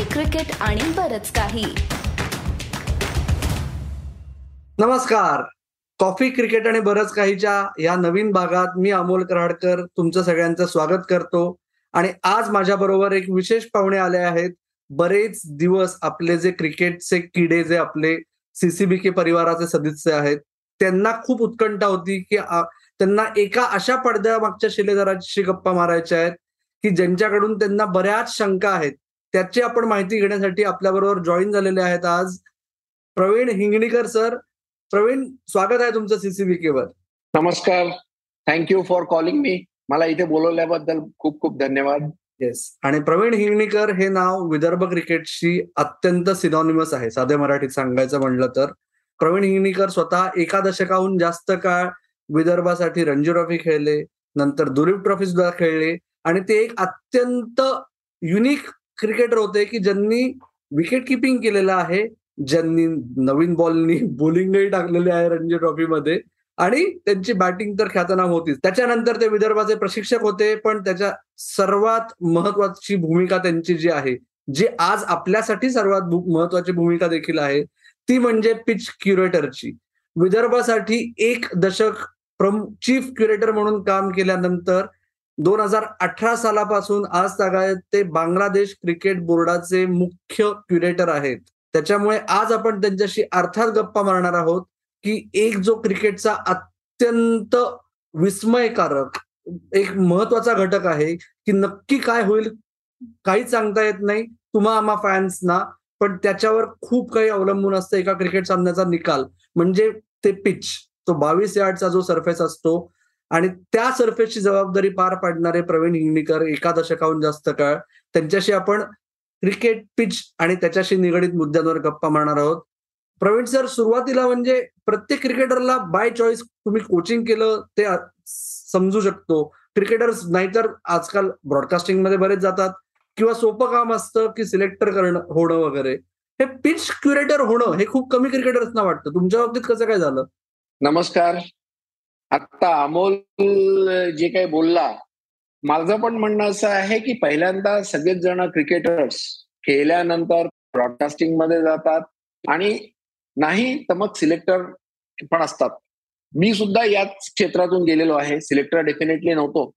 Coffee cricket आणि बरच काही. नमस्कार. कॉफी क्रिकेट आणि बरच काहीच्या या नवीन भागात मी अमोल कराडकर तुमचं सगळ्यांचं स्वागत करतो. आणि आज माझ्या बरोबर एक विशेष पाहुणे आले आहेत. बरेच दिवस आपले जे क्रिकेटचे किडे जे आपले सीसीबी के परिवाराचे सदस्य आहेत त्यांना खूप उत्कंठा होती की त्यांना एका अशा पडद्या मागच्या शिलेदाराची गप्पा मारायच्या आहेत की ज्यांच्याकडून त्यांना बऱ्याच शंका आहेत. त्याची आपण माहिती घेण्यासाठी आपल्याबरोबर जॉईन झालेले आहेत आज प्रवीण हिंगणीकर सर प्रवीण स्वागत आहे तुमचं सीसीबीके वर. नमस्कार. थँक्यू फॉर कॉलिंग मी मला इथे बोलवल्याबद्दल खूप खूप धन्यवाद. येस आणि प्रवीण हिंगणीकर हे नाव विदर्भ क्रिकेटशी अत्यंत सिनॉनिमस आहे. साधे मराठीत सांगायचं म्हणलं तर. प्रवीण हिंगणीकर स्वतः एका दशकाहून जास्त काळ विदर्भासाठी रणजी ट्रॉफी खेळले नंतर दुलीप ट्रॉफी सुद्धा खेळले आणि ते एक अत्यंत युनिक क्रिकेटर होते की ज्यांनी विकेट किपिंग केलेलं आहे ज्यांनी नवीन बॉलनी बोलिंगही टाकलेली आहे रणजी ट्रॉफीमध्ये आणि त्यांची बॅटिंग तर ख्यातनाम होतीच. त्याच्यानंतर ते विदर्भाचे प्रशिक्षक होते पण त्याच्या सर्वात महत्वाची भूमिका त्यांची जी आहे जी आज आपल्यासाठी सर्वात महत्वाची भूमिका देखील आहे ती म्हणजे पिच क्युरेटरची विदर्भासाठी एक दशक चीफ क्युरेटर म्हणून काम केल्यानंतर दोन हजार अठरा सालापासून आज तागायत ते बांगलादेश क्रिकेट बोर्डाचे मुख्य क्युरेटर आहेत. त्याच्यामुळे आज आपण त्यांच्याशी अर्थात गप्पा मारणार आहोत की एक जो क्रिकेटचा अत्यंत विस्मयकारक एक महत्त्वाचा घटक आहे की नक्की काय होईल काहीच सांगता येत नाही तुम्हा आम्हा फॅन्सना पण त्याच्यावर खूप काही अवलंबून असतं एका क्रिकेट सामन्याचा निकाल. म्हणजे ते पिच तो बावीस यार्डचा जो सरफेस असतो आणि त्या सरफेसची जबाबदारी पार पाडणारे प्रवीण हिंगणीकर एका दशकाहून जास्त काळ त्यांच्याशी आपण क्रिकेट पिच आणि त्याच्याशी निगडीत मुद्द्यांवर गप्पा मारणार आहोत. प्रवीण सर सुरुवातीला म्हणजे प्रत्येक क्रिकेटरला बाय चॉईस तुम्ही कोचिंग केलं ते समजू शकतो. क्रिकेटर्स नाहीतर आजकाल ब्रॉडकास्टिंगमध्ये बरेच जातात किंवा सोपं काम असतं की सिलेक्टर करणं होणं वगैरे. हे पिच क्युरेटर होणं हे खूप कमी क्रिकेटर्सना वाटतं. तुमच्या बाबतीत कसं काय झालं? नमस्कार. आता अमोल जे काही बोलला माझं पण म्हणणं असं आहे की पहिल्यांदा सगळेच जण क्रिकेटर्स खेळल्यानंतर ब्रॉडकास्टिंगमध्ये जातात आणि नाही तर मग सिलेक्टर पण असतात. मी सुद्धा याच क्षेत्रातून गेलेलो आहे. सिलेक्टर डेफिनेटली नव्हतो.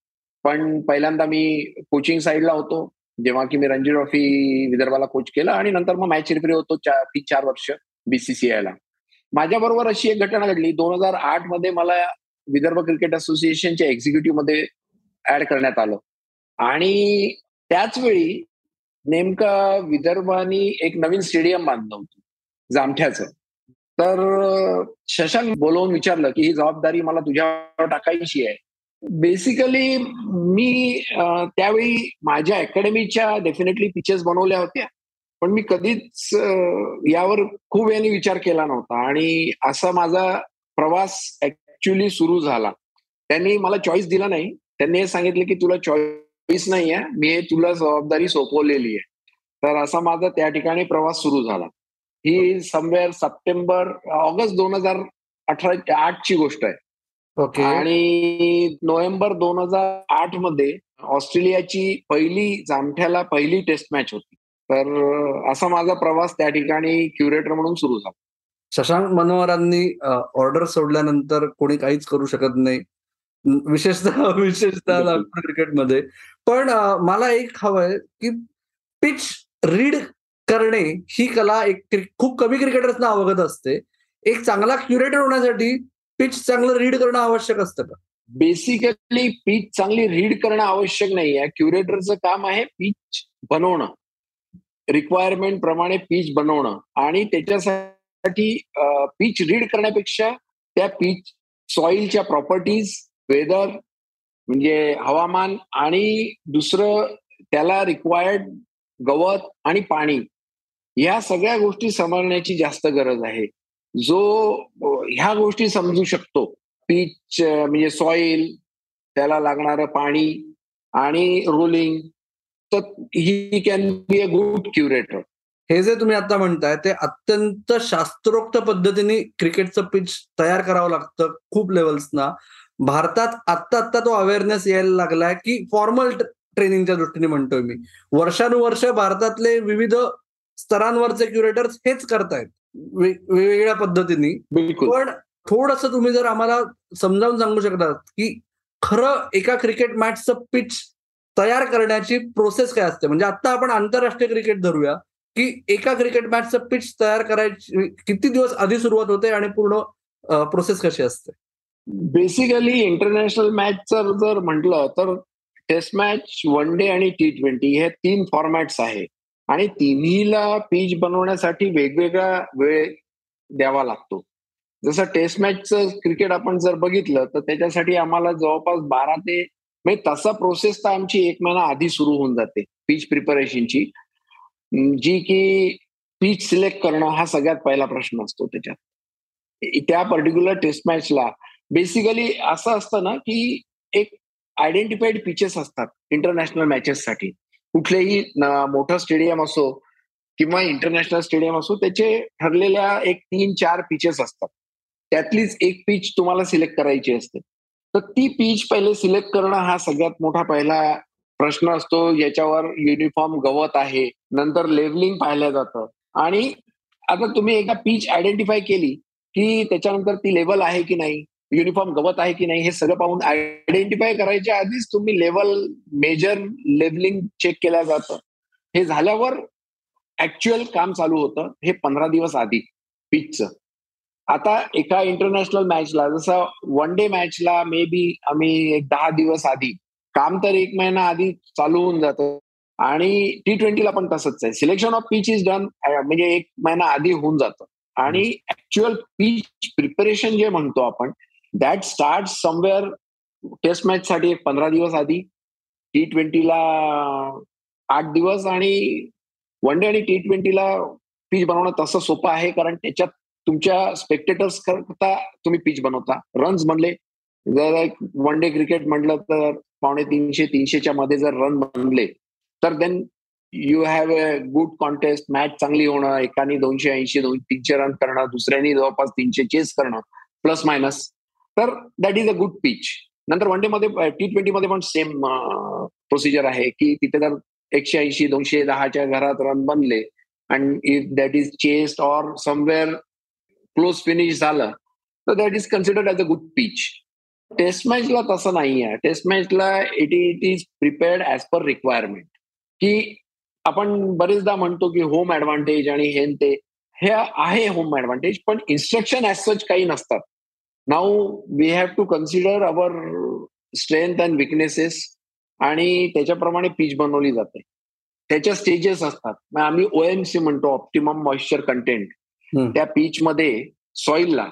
पण पहिल्यांदा मी कोचिंग साईडला होतो. जेव्हा की मी रणजी ट्रॉफी विदर्भाला कोच केला आणि नंतर मग मॅच रिफ्री होतो चार तीन चार वर्ष बीसीसीआयला माझ्याबरोबर अशी एक घटना घडली. दोन हजार आठमध्ये मला विदर्भ क्रिकेट असोसिएशनच्या एक्झिक्युटिव्हमध्ये ऍड करण्यात आलं. आणि त्याच वेळी नेमका विदर्भानी एक नवीन स्टेडियम बांधलं होतं जामठ्याचं. तर शशांक बोलवून विचारलं की ही जबाबदारी मला तुझ्यावर टाकायची आहे. बेसिकली मी त्यावेळी माझ्या अकॅडमीच्या डेफिनेटली पिचेस बनवल्या होत्या पण मी कधीच यावर खूप वेळाने विचार केला नव्हता. आणि असा माझा प्रवास ऍक्च्युली सुरू झाला. त्यांनी मला चॉईस दिला नाही. त्यांनी हे सांगितलं की तुला चॉईस नाही आहे. मी तुला जबाबदारी सोपवलेली आहे. तर असा माझा त्या ठिकाणी प्रवास सुरू झाला. ही समवेअर सप्टेंबर ऑगस्ट दोन हजार अठरा आठ ची गोष्ट आहे. ओके. आणि नोव्हेंबर दोन हजार आठमध्ये ऑस्ट्रेलियाची पहिली जामठ्याला पहिली टेस्ट मॅच होती. तर असा माझा प्रवास त्या ठिकाणी क्युरेटर म्हणून सुरू झाला. शशांक मनोहरांनी ऑर्डर सोडल्यानंतर कोणी काहीच करू शकत नाही. विशेषतः विशेषतः क्रिकेटमध्ये पण मला एक हवंय की पिच रीड करणे ही कला एक खूप कमी क्रिकेटर्सना अवगत असते. एक चांगला क्युरेटर होण्यासाठी पिच चांगलं रीड करणं आवश्यक असतं का? बेसिकली पिच चांगली रीड करणं आवश्यक नाही आहे क्युरेटरचं काम आहे पिच बनवणं. रिक्वायरमेंट प्रमाणे पिच बनवणं. आणि त्याच्यासाठी पिच रीड करण्यापेक्षा त्या पिच सॉइलच्या प्रॉपर्टीज वेदर म्हणजे हवामान आणि दुसरं त्याला रिक्वायर्ड गवत आणि पाणी या सगळ्या गोष्टी समजण्याची जास्त गरज आहे. जो ह्या गोष्टी समजू शकतो. पीच म्हणजे सॉइल त्याला लागणारं पाणी आणि रोलिंग तर ही can be a good curator. हे जे तुम्ही आता म्हणताय ते अत्यंत शास्त्रोक्त पद्धतीने क्रिकेटचं पिच तयार करावं लागतं खूप लेवल्सना भारतात आत्ता आत्ता तो अवेअरनेस यायला लागलाय की फॉर्मल ट्रेनिंगच्या दृष्टीने म्हणतोय मी. वर्षानुवर्ष भारतातले विविध स्तरांवरचे क्युरेटर्स हेच करतायत. वेगवेगळ्या पद्धतीने. बिलकुल. पण थोडस तुम्ही जर आम्हाला समजावून सांगू शकतात की खरं एका क्रिकेट मॅचचं पिच तयार करण्याची प्रोसेस काय असते? म्हणजे आता आपण आंतरराष्ट्रीय क्रिकेट धरूया. की एका क्रिकेट मॅचचं पिच तयार करायची किती दिवस आधी सुरुवात होते आणि पूर्ण प्रोसेस कशी असते? बेसिकली इंटरनॅशनल मॅच जर म्हटलं तर टेस्ट मॅच वन डे आणि टी ट्वेंटी हे तीन फॉर्मॅट्स आहे. आणि तिन्हीला पिच बनवण्यासाठी वेगवेगळा वेळ द्यावा लागतो. जसं टेस्ट मॅचचं क्रिकेट आपण जर बघितलं तर त्याच्यासाठी आम्हाला जवळपास बारा ते म्हणजे तसा प्रोसेस तर आमची एक महिना आधी सुरू होऊन जाते पिच प्रिपरेशनची जी की पिच सिलेक्ट करणं हा सगळ्यात पहिला प्रश्न असतो त्याच्यात. त्या पर्टिक्युलर टेस्ट मॅचला बेसिकली असं असतं ना की एक आयडेंटिफाईड पिचेस असतात इंटरनॅशनल मॅचेससाठी कुठलेही मोठं स्टेडियम असो किंवा इंटरनॅशनल स्टेडियम असो त्याचे ठरलेल्या एक तीन चार पिचेस असतात. त्यातलीच एक पिच तुम्हाला सिलेक्ट करायची असते. तर ती पीच पहिले सिलेक्ट करणं हा सगळ्यात मोठा पहिला प्रश्न असतो याच्यावर युनिफॉर्म गवत आहे. नंतर लेवलिंग पाहिलं जातं. आणि आता तुम्ही एका पीच आयडेंटिफाय केली की त्याच्यानंतर ती लेवल आहे की नाही युनिफॉर्म गवत आहे की नाही हे सगळं पाहून आयडेंटिफाय करायच्या आधीच तुम्ही लेवल मेजर लेवलिंग चेक केलं जातं. हे झाल्यावर ऍक्च्युअल काम चालू होतं. हे पंधरा दिवस आधी पिचचं आता एका इंटरनॅशनल मॅचला जसं वन डे मॅचला मे बी आम्ही एक दहा दिवस आधी काम तर एक महिना आधी चालू होऊन जातं. आणि टी ट्वेंटीला पण तसंच आहे. Selection of pitch is done म्हणजे एक महिना आधी होऊन जातं. आणि ऍक्च्युअल पिच प्रिपरेशन जे म्हणतो आपण that start somewhere test match साठी एक पंधरा दिवस आधी. टी ट्वेंटीला आठ दिवस आणि वन डे आणि टी ट्वेंटीला पिच बनवणं तसं सोपं आहे. कारण त्याच्यात तुमच्या स्पेक्टेटर्स करता तुम्ही पिच बनवता. रन्स बनले जर एक वन डे क्रिकेट म्हटलं तर पावणे तीनशे तीनशेच्या मध्ये जर रन बनले तर then you have a good contest match चांगली होणं एकाने दोनशे ऐंशी दोन तीनशे रन करणं दुसऱ्यानी जवळपास तीनशे चेस करणं प्लस मायनस तर that is a good pitch नंतर वन डे मध्ये टी ट्वेंटी मध्ये पण सेम प्रोसिजर आहे की तिथे जर एकशे ऐंशी दोनशे दहाच्या घरात रन बनले and if that is chased or somewhere close finish झालं तर that is considered as a good pitch test मॅचला तसं नाही आहे टेस्ट मॅचला it it is prepared as per requirement की आपण बरेचदा म्हणतो की होम ऍडव्हान्टेज आणि हे ते. हे आहे होम ऍडव्हान्टेज पण इन्स्ट्रक्शन ॲज सच काही नसतात. Now we have to consider our strength and weaknesses आणि त्याच्याप्रमाणे पीच बनवली जाते. त्याच्या स्टेजेस असतात. आम्ही ओएमसी म्हणतो ऑप्टिमम मॉइश्चर कंटेंट त्या पीच मध्ये सॉइलला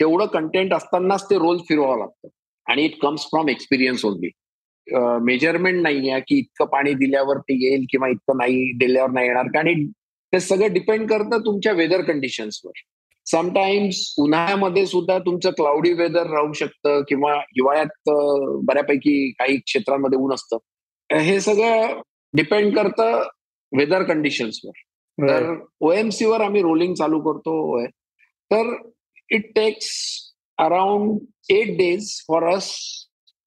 तेवढं कंटेंट असतानाच ते रोल फिरवावं लागतं. आणि it comes from experience only measurement नाही आहे की इतकं पाणी दिल्यावर ते येईल किंवा इतकं नाही दिल्यावर नाही येणार. कारण ते सगळं डिपेंड करतं तुमच्या वेदर कंडिशन्सवर समटाईम्स उन्हाळ्यामध्ये सुद्धा तुमचं क्लाउडी वेदर राहू शकतं किंवा हिवाळ्यात बऱ्यापैकी काही क्षेत्रांमध्ये ऊन असतं. हे सगळं डिपेंड करतं वेदर कंडिशन्सवर तर ओएमसी वर आम्ही रोलिंग चालू करतो तर it takes around eight days for us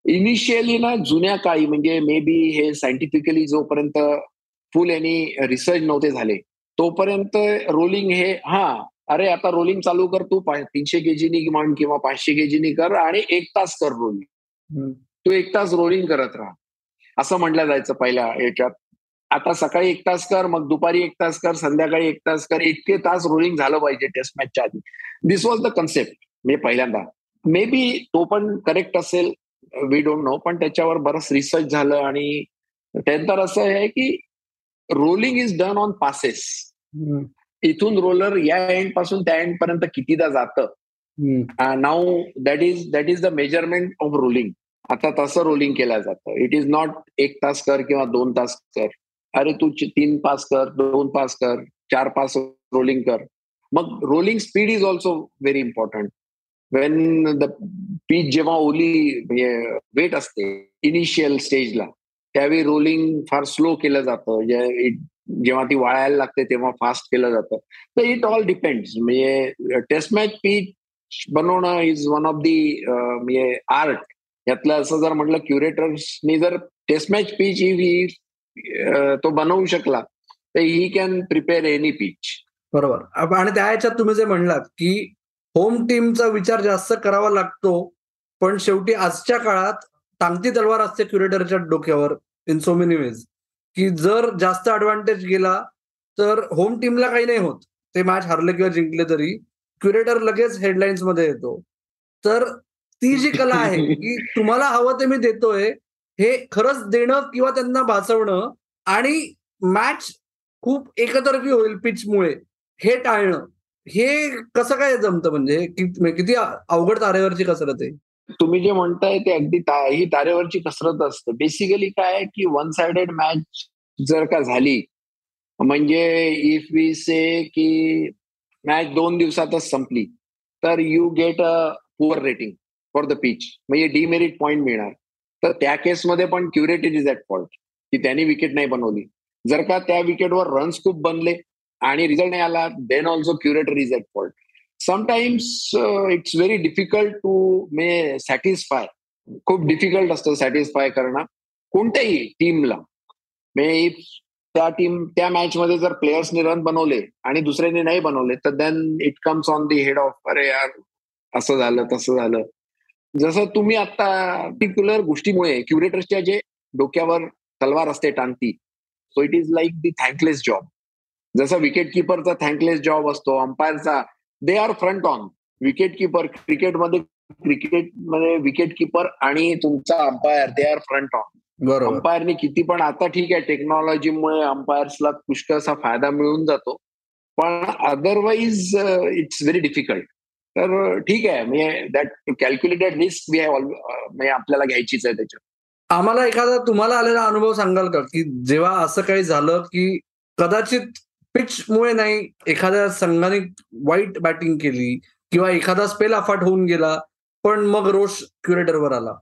initially ना जुन्या काळी म्हणजे मे बी हे सायंटिफिकली जोपर्यंत फुल यांनी रिसर्च नव्हते झाले तोपर्यंत रोलिंग हे हा अरे आता रोलिंग चालू कर तू तीनशे केजीनी म्हण किंवा पाचशे केजीनी कर आणि एक तास कर रोलिंग तू एक तास रोलिंग करत राहा. असं म्हटलं जायचं पहिल्या याच्यात. आता सकाळी एक तास कर मग दुपारी एक तास कर संध्याकाळी एक तास कर इतके तास रोलिंग झालं पाहिजे टेस्ट मॅचच्या आधी. दिस वॉज द कन्सेप्ट म्हणजे पहिल्यांदा. मे बी तो पण करेक्ट असेल वी डोंट नो पण त्याच्यावर बरंच रिसर्च झालं आणि त्यानंतर असं आहे की rolling is done on passes इथून रोलर या एंडपासून त्या एंड पर्यंत कितीदा जातं. Now that is that is the measurement of rolling आता तसं रोलिंग केलं जातं. इट इज नॉट एक तास कर किंवा दोन तास कर. अरे तू तीन पास कर दोन पास कर चार पास रोलिंग कर. मग rolling speed is also very important when the pitch जेव्हा ओली म्हणजे वेट असते इनिशियल स्टेजला त्यावेळी रोलिंग फार स्लो केलं जातं. जेव्हा ती वाळायला लागते तेव्हा फास्ट केलं जातं. तर इट ऑल डिपेंड्स म्हणजे टेस्ट मॅच पीच बनवणं इज वन ऑफ दी म्हणजे आर्ट यातलं असं जर म्हटलं क्युरेटर्सनी जर टेस्ट मॅच पिच ही तो बनवू शकला तर he can prepare any pitch बरोबर. आणि त्या ह्याच्यात तुम्ही जे म्हणलात की होम टीमचा विचार जास्त करावा लागतो पण शेवटी आजच्या काळात टांगती तलवार असते क्युरेटरच्या डोक्यावर इन सो मेनी वेज की जर जास्त ऍडव्हान्टेज गेला तर होम टीमला काही नाही होत. ते मॅच हरले किंवा जिंकले तरी क्युरेटर लगेच हेडलाईन्समध्ये येतो. तर ती जी कला आहे की तुम्हाला हवं ते मी देतोय हे खरंच देणं किंवा त्यांना भासवणं आणि मॅच खूप एकतर्फी होईल पिचमुळे हे टाळणं. हे कसं काय जमतं म्हणजे? किती अवघड तारेवरची कसरत आहे? तुम्ही जे म्हणताय ते अगदी ही तारेवरची कसरत असते. बेसिकली काय की वन साइडेड मॅच जर का झाली म्हणजे इफ वी से की मॅच दोन दिवसातच संपली तर you get a poor rating for the pitch म्हणजे डिमेरिट पॉईंट मिळणार. तर त्या केसमध्ये पण क्युरेटेड इज ॲट फॉल्ट की त्यांनी विकेट नाही बनवली. जर का त्या विकेटवर रन्स खूप बनले आणि रिझल्ट नाही आला then also curator is at fault sometimes it's very difficult to may satisfy खूप डिफिकल्ट असतं सॅटिस्फाय करणं कोणत्याही टीमला मे इफ त्या टीम त्या मॅच मध्ये जर प्लेयर्सने रन बनवले आणि दुसऱ्याने नाही बनवले तर then it comes on the head of अरे यार असं झालं तसं झालं. जसं तुम्ही आता पर्टिक्युलर गोष्टीमुळे क्युरेटर्सच्या जे डोक्यावर तलवार असते टांगती so it is like the thankless job जसं विकेट किपरचा थँकलेस जॉब असतो अंपायरचा they are front on wicket keeper क्रिकेटमध्ये क्रिकेटमध्ये विकेट किपर आणि तुमचा umpire they are front on अंपायरने किती पण आता ठीक आहे टेक्नॉलॉजीमुळे अंपायर्सला पुष्कळसा फायदा मिळून जातो. पण अदरवाईज इट्स व्हेरी डिफिकल्ट तर ठीक आहे म्हणजे that calculated risk we have म्हणजे आपल्याला घ्यायचीच आहे त्याच्यात. आम्हाला एखादा तुम्हाला आलेला अनुभव सांगाल का? की जेव्हा असं काही झालं की कदाचित पिचमुळे नाही एखाद्या संघाने वाईट बॅटिंग केली किंवा एखादा स्पेल अफाट होऊन गेला पण मग रोष क्युरेटरवर आला.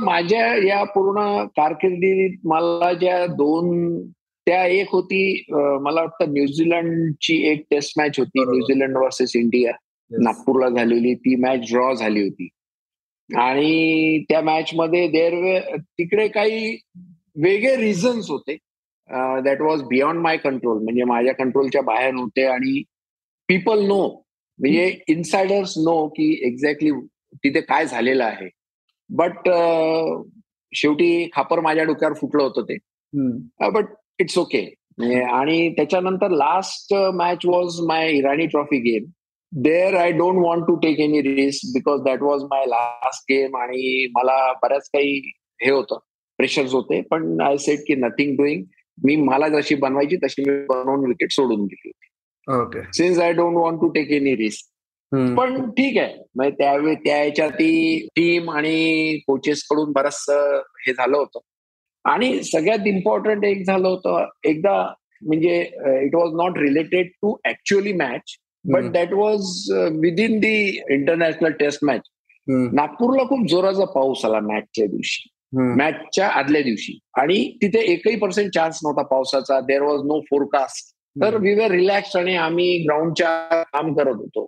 माझ्या या पूर्ण कारकिर्दीत मला ज्या दोन त्या एक होती मला वाटतं न्यूझीलंडची एक टेस्ट मॅच होती न्यूझीलंड वर्सेस इंडिया नागपूरला झालेली ती मॅच ड्रॉ झाली होती. आणि त्या मॅच मध्ये देर तिकडे काही वेगळे रिझन्स होते. That was beyond my control म्हणजे माझ्या कंट्रोलच्या बाहेर होते आणि पीपल नो म्हणजे इनसायडर्स नो की एक्झॅक्टली तिथे काय झालेलं आहे. बट शेवटी खापर माझ्या डोक्यावर फुटलं होतं ते. बट इट्स ओके आणि त्याच्यानंतर last match was my Irani trophy game there I don't want to take any risk because that was my last game आणि मला बऱ्याच काही हे होतं. प्रेशर्स होते. पण आय सेट की नथिंग डुईंग मी मला जशी बनवायची तशी मी बनवून विकेट सोडून दिली होती. Okay since I don't want to take any risk पण ठीक आहे. म्हणजे त्यावेळी त्या ह्याच्यात टीम आणि कोचेस कडून बरस हे झालं होतं. आणि सगळ्यात इम्पॉर्टंट एक झालं होतं. एकदा म्हणजे it was not related to actually match but that was within the international test match नागपूरला खूप जोराचा पाऊस आला मॅचच्या दिवशी. मॅचच्या आदल्या दिवशी. आणि तिथे एकही पर्सेंट चान्स नव्हता पावसाचा. देर वॉज नो फोरकास्ट तर वी वर रिलॅक्स आणि आम्ही ग्राउंडच्या काम करत होतो.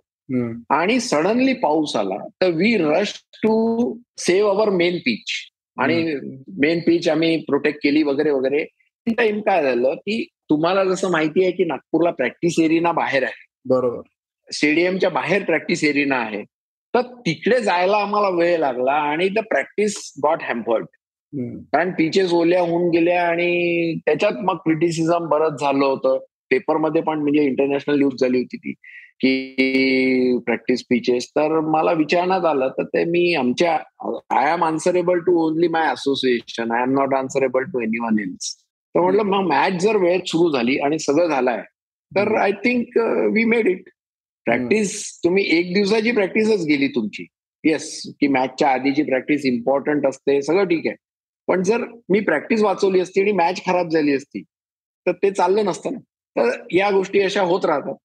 आणि सडनली पाऊस आला तर we rush to save our main pitch आणि मेन पीच आम्ही प्रोटेक्ट केली वगैरे वगैरे. टाइम काय झालं की तुम्हाला जसं माहिती आहे की नागपूरला प्रॅक्टिस एरिना बाहेर आहे. बरोबर. स्टेडियमच्या बाहेर प्रॅक्टिस एरिना आहे. तर तिकडे जायला आम्हाला वेळ लागला आणि द प्रॅक्टिस गॉट हॅम्पर्ड कारण पिचेस ओल्या होऊन गेल्या आणि त्याच्यात मग क्रिटिसिझम बरंच झालं होतं. पेपरमध्ये पण म्हणजे इंटरनॅशनल न्यूज झाली होती ती की प्रॅक्टिस पिचेस तर मला विचारण्यात आलं तर ते मी आमच्या I am answerable to only my association I am not answerable to anyone else तर म्हटलं मग मॅच जर वेळ सुरू झाली आणि सगळं झालंय तर I think we made it practice तुम्ही एक दिवसाची प्रॅक्टिसच गेली तुमची. येस की मॅचच्या आधीची प्रॅक्टिस इम्पॉर्टंट असते सगळं ठीक आहे. पण जर मी प्रॅक्टिस वाचवली असती आणि मॅच खराब झाली असती तर ते चाललं नसतं ना. तर या गोष्टी अशा होत राहतात.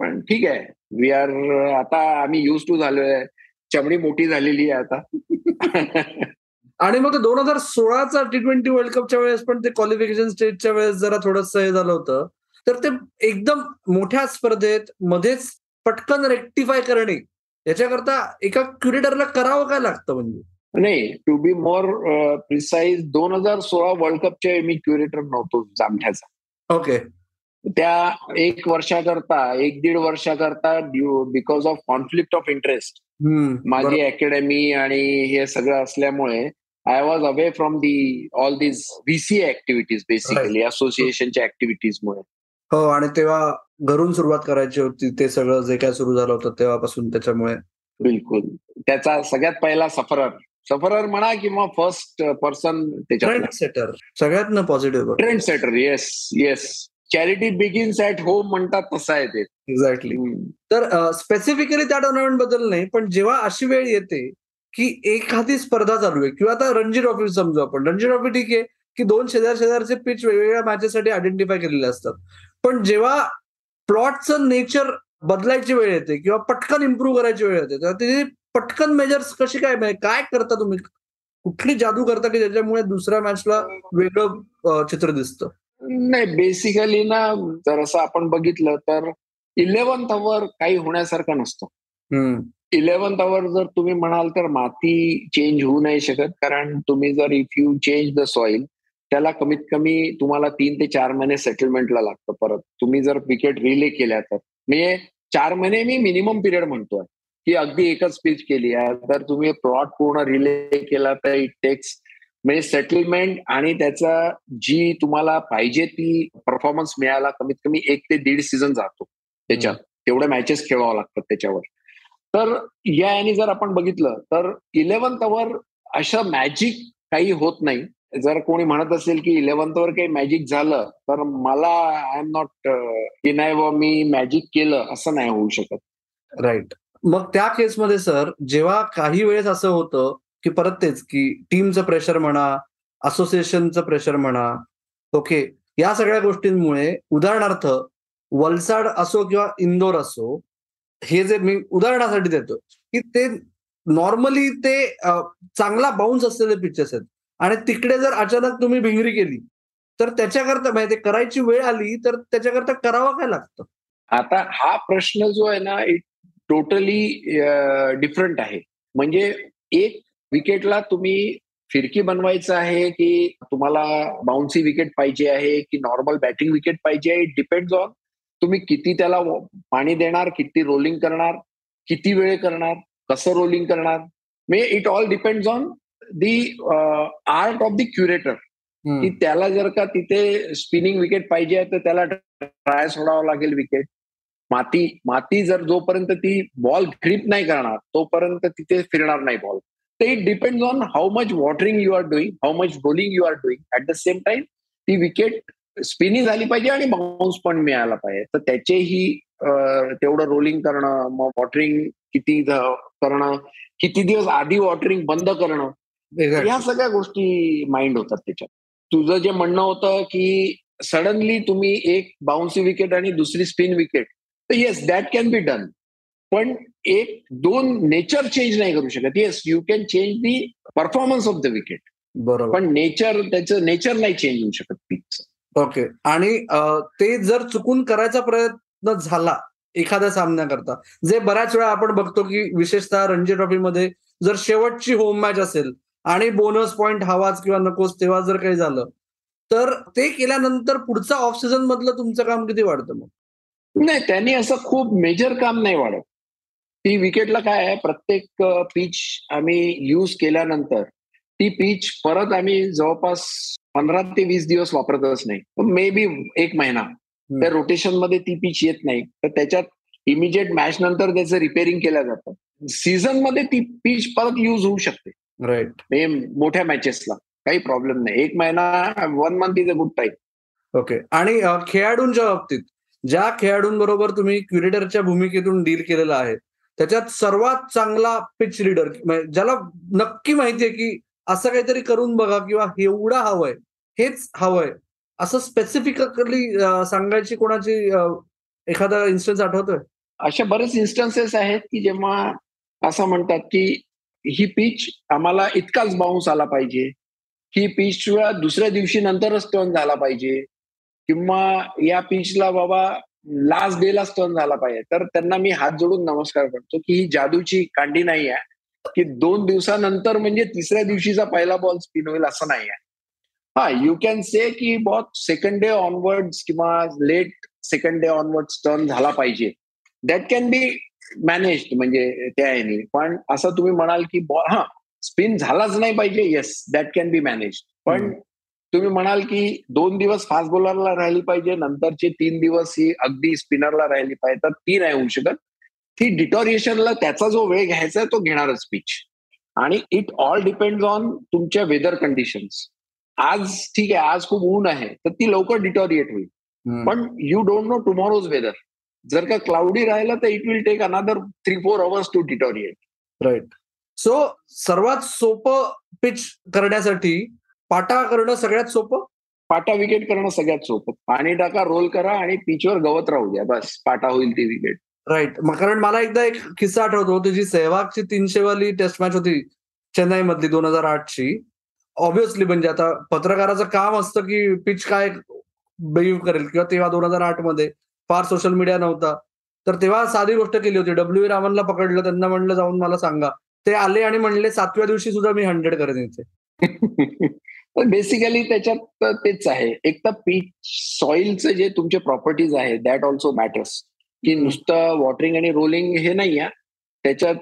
पण ठीक आहे वी आर आता आम्ही युज टू झालोय. चमडी मोठी झालेली आहे आता. आणि मग दोन हजार सोळाचा टी ट्वेंटी वर्ल्ड कपच्या वेळेस पण ते क्वालिफिकेशन स्टेजच्या वेळेस जरा थोडंसं हे झालं होतं. तर ते एकदम मोठ्या स्पर्धेत मध्येच पटकन रेक्टिफाय करणे. याच्याकरता एका क्युरेटरला करावं काय लागतं म्हणजे? नाही टू बी मोर प्रिसाईज दोन हजार सोळा वर्ल्ड कपचे मी क्युरेटर नव्हतो जामठ्याचा. ओके त्या एक वर्षाकरता एक दीड वर्षाकरता because of conflict of interest माझी अकॅडमी आणि हे सगळं असल्यामुळे I was away from the all this VC activities basically असोसिएशनच्या ऍक्टिव्हिटीजमुळे हो आणि तेव्हा घरून सुरुवात करायची होती ते सगळं जे काय सुरू झालं होतं तेव्हापासून त्याच्यामुळे. बिलकुल. त्याचा सगळ्यात पहिला सफरर. सफरर म्हणा किंवा फर्स्ट पर्सन ट्रेंड सेटर सगळ्यात positive trend setter yes yes charity begins at home म्हणतात तसं आहे ते. एक्झॅक्टली तर स्पेसिफिकली त्या टुर्नामेंटबद्दल नाही पण जेव्हा अशी वेळ येते की एखादी स्पर्धा चालू आहे किंवा आता रणजी ट्रॉफी समजू आपण. रणजी ट्रॉफी ठीक आहे की दोन शेजार शेजारचे पिच वेगवेगळ्या मॅचेससाठी आयडेंटिफाय केलेले असतात. पण जेव्हा प्लॉटचं नेचर बदलायची वेळ येते किंवा पटकन इम्प्रूव्ह करायची वेळ येते तेव्हा ते पटकन मेजर्स कशी काय म्हणजे काय करता तुम्ही? कुठली जादू करता की ज्याच्यामुळे दुसऱ्या मॅचला वेगळं चित्र दिसतं? नाही बेसिकली ना जर असं आपण बघितलं तर इलेव्हन्थ अवर काही होण्यासारखं नसतं. इलेव्हन्थ अवर जर तुम्ही म्हणाल तर माती चेंज होऊ नाही शकत कारण तुम्ही जर if you change the soil त्याला कमीत कमी तुम्हाला तीन ते चार महिने सेटलमेंटला लागतं. परत तुम्ही जर विकेट रिले केल्या तर. म्हणजे चार महिने मी मिनिमम पिरियड म्हणतोय. की अगदी एकच पिच केली आहे. तर तुम्ही प्लॉट पूर्ण रिले केला तर इट टेक्स म्हणजे सेटलमेंट आणि त्याचा जी तुम्हाला पाहिजे ती परफॉर्मन्स मिळायला कमीत कमी एक ते दीड सीझन जातो त्याच्यात. तेवढ्या मॅचेस खेळावं लागतात त्याच्यावर. तर या याने जर आपण बघितलं तर इलेव्हन्थ अवर असं मॅजिक काही होत नाही. जर कोणी म्हणत असेल की इलेव्हन्थ वर काही मॅजिक झालं तर मला आय एम नॉट डिनाय व मी मॅजिक केलं असं नाही होऊ शकत. राईट मग त्या केसमध्ये सर जेव्हा काही वेळेस असं होतं की परत तेच की टीमचं प्रेशर म्हणा असोसिएशनचं प्रेशर म्हणा ओके या सगळ्या गोष्टींमुळे उदाहरणार्थ वलसाड असो किंवा इंदोर असो हे जे मी उदाहरणासाठी देतो की ते नॉर्मली ते uh, चांगला बाउन्स असलेले पिक्चर्स आहेत. आणि तिकडे जर अचानक तुम्ही भिंगरी केली तर त्याच्याकरता म्हणजे माहिती करायची वेळ आली तर त्याच्याकरता करावं काय लागतं? आता हा प्रश्न जो आहे ना इट टोटली डिफरंट आहे. म्हणजे एक विकेटला तुम्ही फिरकी बनवायचं आहे की तुम्हाला बाउन्सी विकेट पाहिजे आहे की नॉर्मल बॅटिंग विकेट पाहिजे आहे इट डिपेंड्स ऑन तुम्ही किती त्याला पाणी देणार किती रोलिंग करणार किती वेळ करणार कसं रोलिंग करणार. May it all depends on the art of the curator की त्याला जर का तिथे स्पिनिंग विकेट पाहिजे तर त्याला ट्राय सोडावं लागेल विकेट माती माती जर जोपर्यंत ती बॉल ग्रीप नाही करणार तोपर्यंत तिथे फिरणार नाही बॉल तर it depends on how much watering you are doing how much rolling you are doing at the same time ती विकेट स्पिनिंग झाली पाहिजे आणि बाउन्स पण मिळाला पाहिजे. तर त्याचेही तेवढं रोलिंग करणं मग वॉटरिंग किती करणं किती दिवस आधी वॉटरिंग बंद करणं या सगळ्या गोष्टी माइंड होतात त्याच्यात. तुझं जे म्हणणं होतं की सडनली तुम्ही एक बाउन्सी विकेट आणि दुसरी स्पिन विकेट तर yes that can be done पण एक दोन नेचर चेंज नाही करू शकत. Yes you can change the performance of the wicket बरोबर. पण नेचर त्याचं नेचर नाही चेंज होऊ शकत ओके आणि ते जर चुकून करायचा प्रयत्न झाला एखाद्या सामन्याकरता जे बऱ्याच वेळा आपण बघतो की विशेषतः रणजी ट्रॉफीमध्ये जर शेवटची होम मॅच असेल आणि बोनस पॉइंट हवाच किंवा नकोस तेव्हा जर काही झालं तर ते केल्यानंतर पुढचा ऑफ सीझन मधलं तुमचं काम किती वाढतं मग? नाही त्यांनी असं खूप मेजर काम नाही वाढत. ती विकेटला काय आहे प्रत्येक पिच आम्ही यूज केल्यानंतर ती पिच परत आम्ही जवळपास पंधरा ते वीस दिवस वापरतच नाही. मे बी एक महिना. त्या रोटेशनमध्ये ती पिच येत नाही. तर त्याच्यात इमिजिएट मॅच नंतर त्याचं रिपेअरिंग केलं जातं. सीझनमध्ये ती पिच परत युज होऊ शकते. राईट मोठ्या मॅचेसला काही प्रॉब्लेम नाही. एक महिना one month is a good time okay आणि खेळाडूंच्या बाबतीत ज्या खेळाडूंबरोबर तुम्ही क्युरेटरच्या भूमिकेतून डील केलेलं आहे त्याच्यात सर्वात चांगला पिच रीडर ज्याला नक्की माहितीये की असं काहीतरी करून बघा किंवा एवढं हवंय हेच हवंय. असं स्पेसिफिकली सांगायची कोणाची एखादा इन्स्टन्स आठवतोय? अशा बरेच इन्स्टन्सेस आहेत की जेव्हा असं म्हणतात की ही पिच आम्हाला इतकाच बाउन्स आला पाहिजे. ही पिच दुसऱ्या दिवशी नंतरच टर्न झाला पाहिजे. किंवा या पिचला बाबा लास्ट डेलाच टर्न झाला पाहिजे. तर त्यांना मी हात जोडून नमस्कार करतो की ही जादूची कांडी नाही आहे. की दोन दिवसानंतर म्हणजे तिसऱ्या दिवशीचा पहिला बॉल स्पिन होईल असं नाही आहे. हा यू कॅन से की बहुत सेकंड डे ऑनवर्ड किंवा late second day onward turn झाला पाहिजे. दॅट कॅन बी मॅनेज म्हणजे त्या ह्याने. पण असं तुम्ही म्हणाल की बॉल हा स्पिन झालाच नाही पाहिजे. Yes that can be manage पण तुम्ही म्हणाल की दोन दिवस फास्ट बॉलरला राहिली पाहिजे नंतरचे तीन दिवस ही अगदी स्पिनरला राहिली पाहिजे तर ती नाही होऊ शकत. ती डिटोरिएशनला त्याचा जो वेळ घ्यायचा आहे तो घेणारच पिच आणि इट ऑल डिपेंड ऑन तुमच्या वेदर कंडिशन्स आज ठीक आहे आज खूप ऊन आहे तर ती लवकर डिटोरिएट होईल. पण you don't know tomorrow's weather जर का क्लाउडी राहिलं तर it will take another three four hours to deteriorate right so सर्वात सोपं पिच करण्यासाठी पाटा करणं सगळ्यात सोपं? पाटा विकेट करणं सगळ्यात सोपं. पाणी टाका रोल करा आणि पिचवर गवत राहू द्या. बस पाटा होईल ती विकेट राईट कारण मला एकदा एक किस्सा आठवतो त्याची सेहवागची तीनशे वाली टेस्ट मॅच होती चेन्नई मधली दोन हजार आठची. ऑब्विसली म्हणजे आता पत्रकाराचं काम असतं की पिच काय बिहीव करेल किंवा तेव्हा दोन हजार आठमध्ये फार सोशल मीडिया नव्हता. तर तेव्हा साधी गोष्ट केली होती. डब्ल्यू रामनला पकडलं त्यांना म्हणलं जाऊन मला सांगा. ते आले आणि म्हणले सातव्या दिवशी सुद्धा मी हंड्रेड करेन इथे. बेसिकली त्याच्यात तेच आहे. एक तर पीच सॉइलचे जे तुमचे प्रॉपर्टीज आहे दॅट ऑल्सो मॅटर्स की नुसतं वॉटरिंग आणि रोलिंग हे नाही आहे. त्याच्यात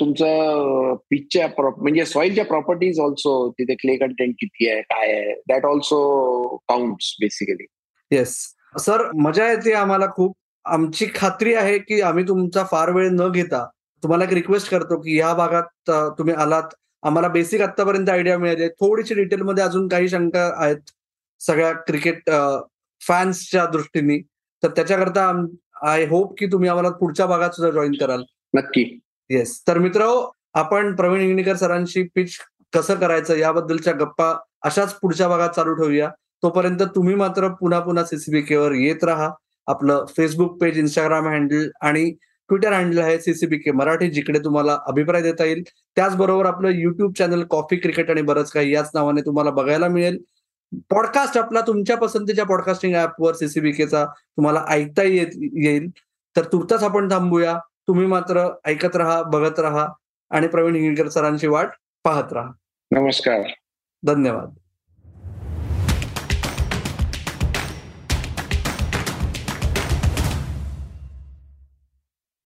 तुमचं पिचच्या म्हणजे सॉइलच्या प्रॉपर्टीज ऑल्सो तिथे क्ले कंटेंट किती आहे काय आहे that also count basically yes sir मजा येते आम्हाला खूप. आमची खात्री आहे की आम्ही तुमचा फार वेळ न घेता तुम्हाला एक रिक्वेस्ट करतो की या भागात तुम्ही आलात. आम्हाला बेसिक आतापर्यंत आयडिया मिळाली थोडीशी डिटेलमध्ये अजून काही शंका आहेत सगळ्या क्रिकेट फॅन्सच्या दृष्टीने. तर त्याच्याकरता आय होप की तुम्ही आम्हाला पुढच्या भागात सुद्धा जॉईन कराल. नक्की. येस तर मित्र आपण प्रवीण इंगणीकर सरांशी पिच कसं करायचं याबद्दलच्या गप्पा अशाच पुढच्या भागात चालू ठेवूया. तोपर्यंत तुम्ही मात्र पुन्हा पुन्हा सीसीबीकेवर येत राहा. आपलं फेसबुक पेज इंस्टाग्राम हँडल आणि ट्विटर हँडल आहे सीसीबीके मराठी जिकडे तुम्हाला अभिप्राय देता येईल. त्याचबरोबर आपलं युट्यूब चॅनल कॉफी क्रिकेट आणि बरंच काही याच नावाने तुम्हाला बघायला मिळेल. पॉडकास्ट आपला तुमच्या पसंतीच्या पॉडकास्टिंग ऍपवर सीसीबीकेचा तुम्हाला ऐकता येईल. तर तुर्ताच आपण थांबूया. तुम्ही मात्र ऐकत राहा बघत राहा आणि प्रवीण हिंगकर सरांची वाट पाहत राहा. नमस्कार. धन्यवाद.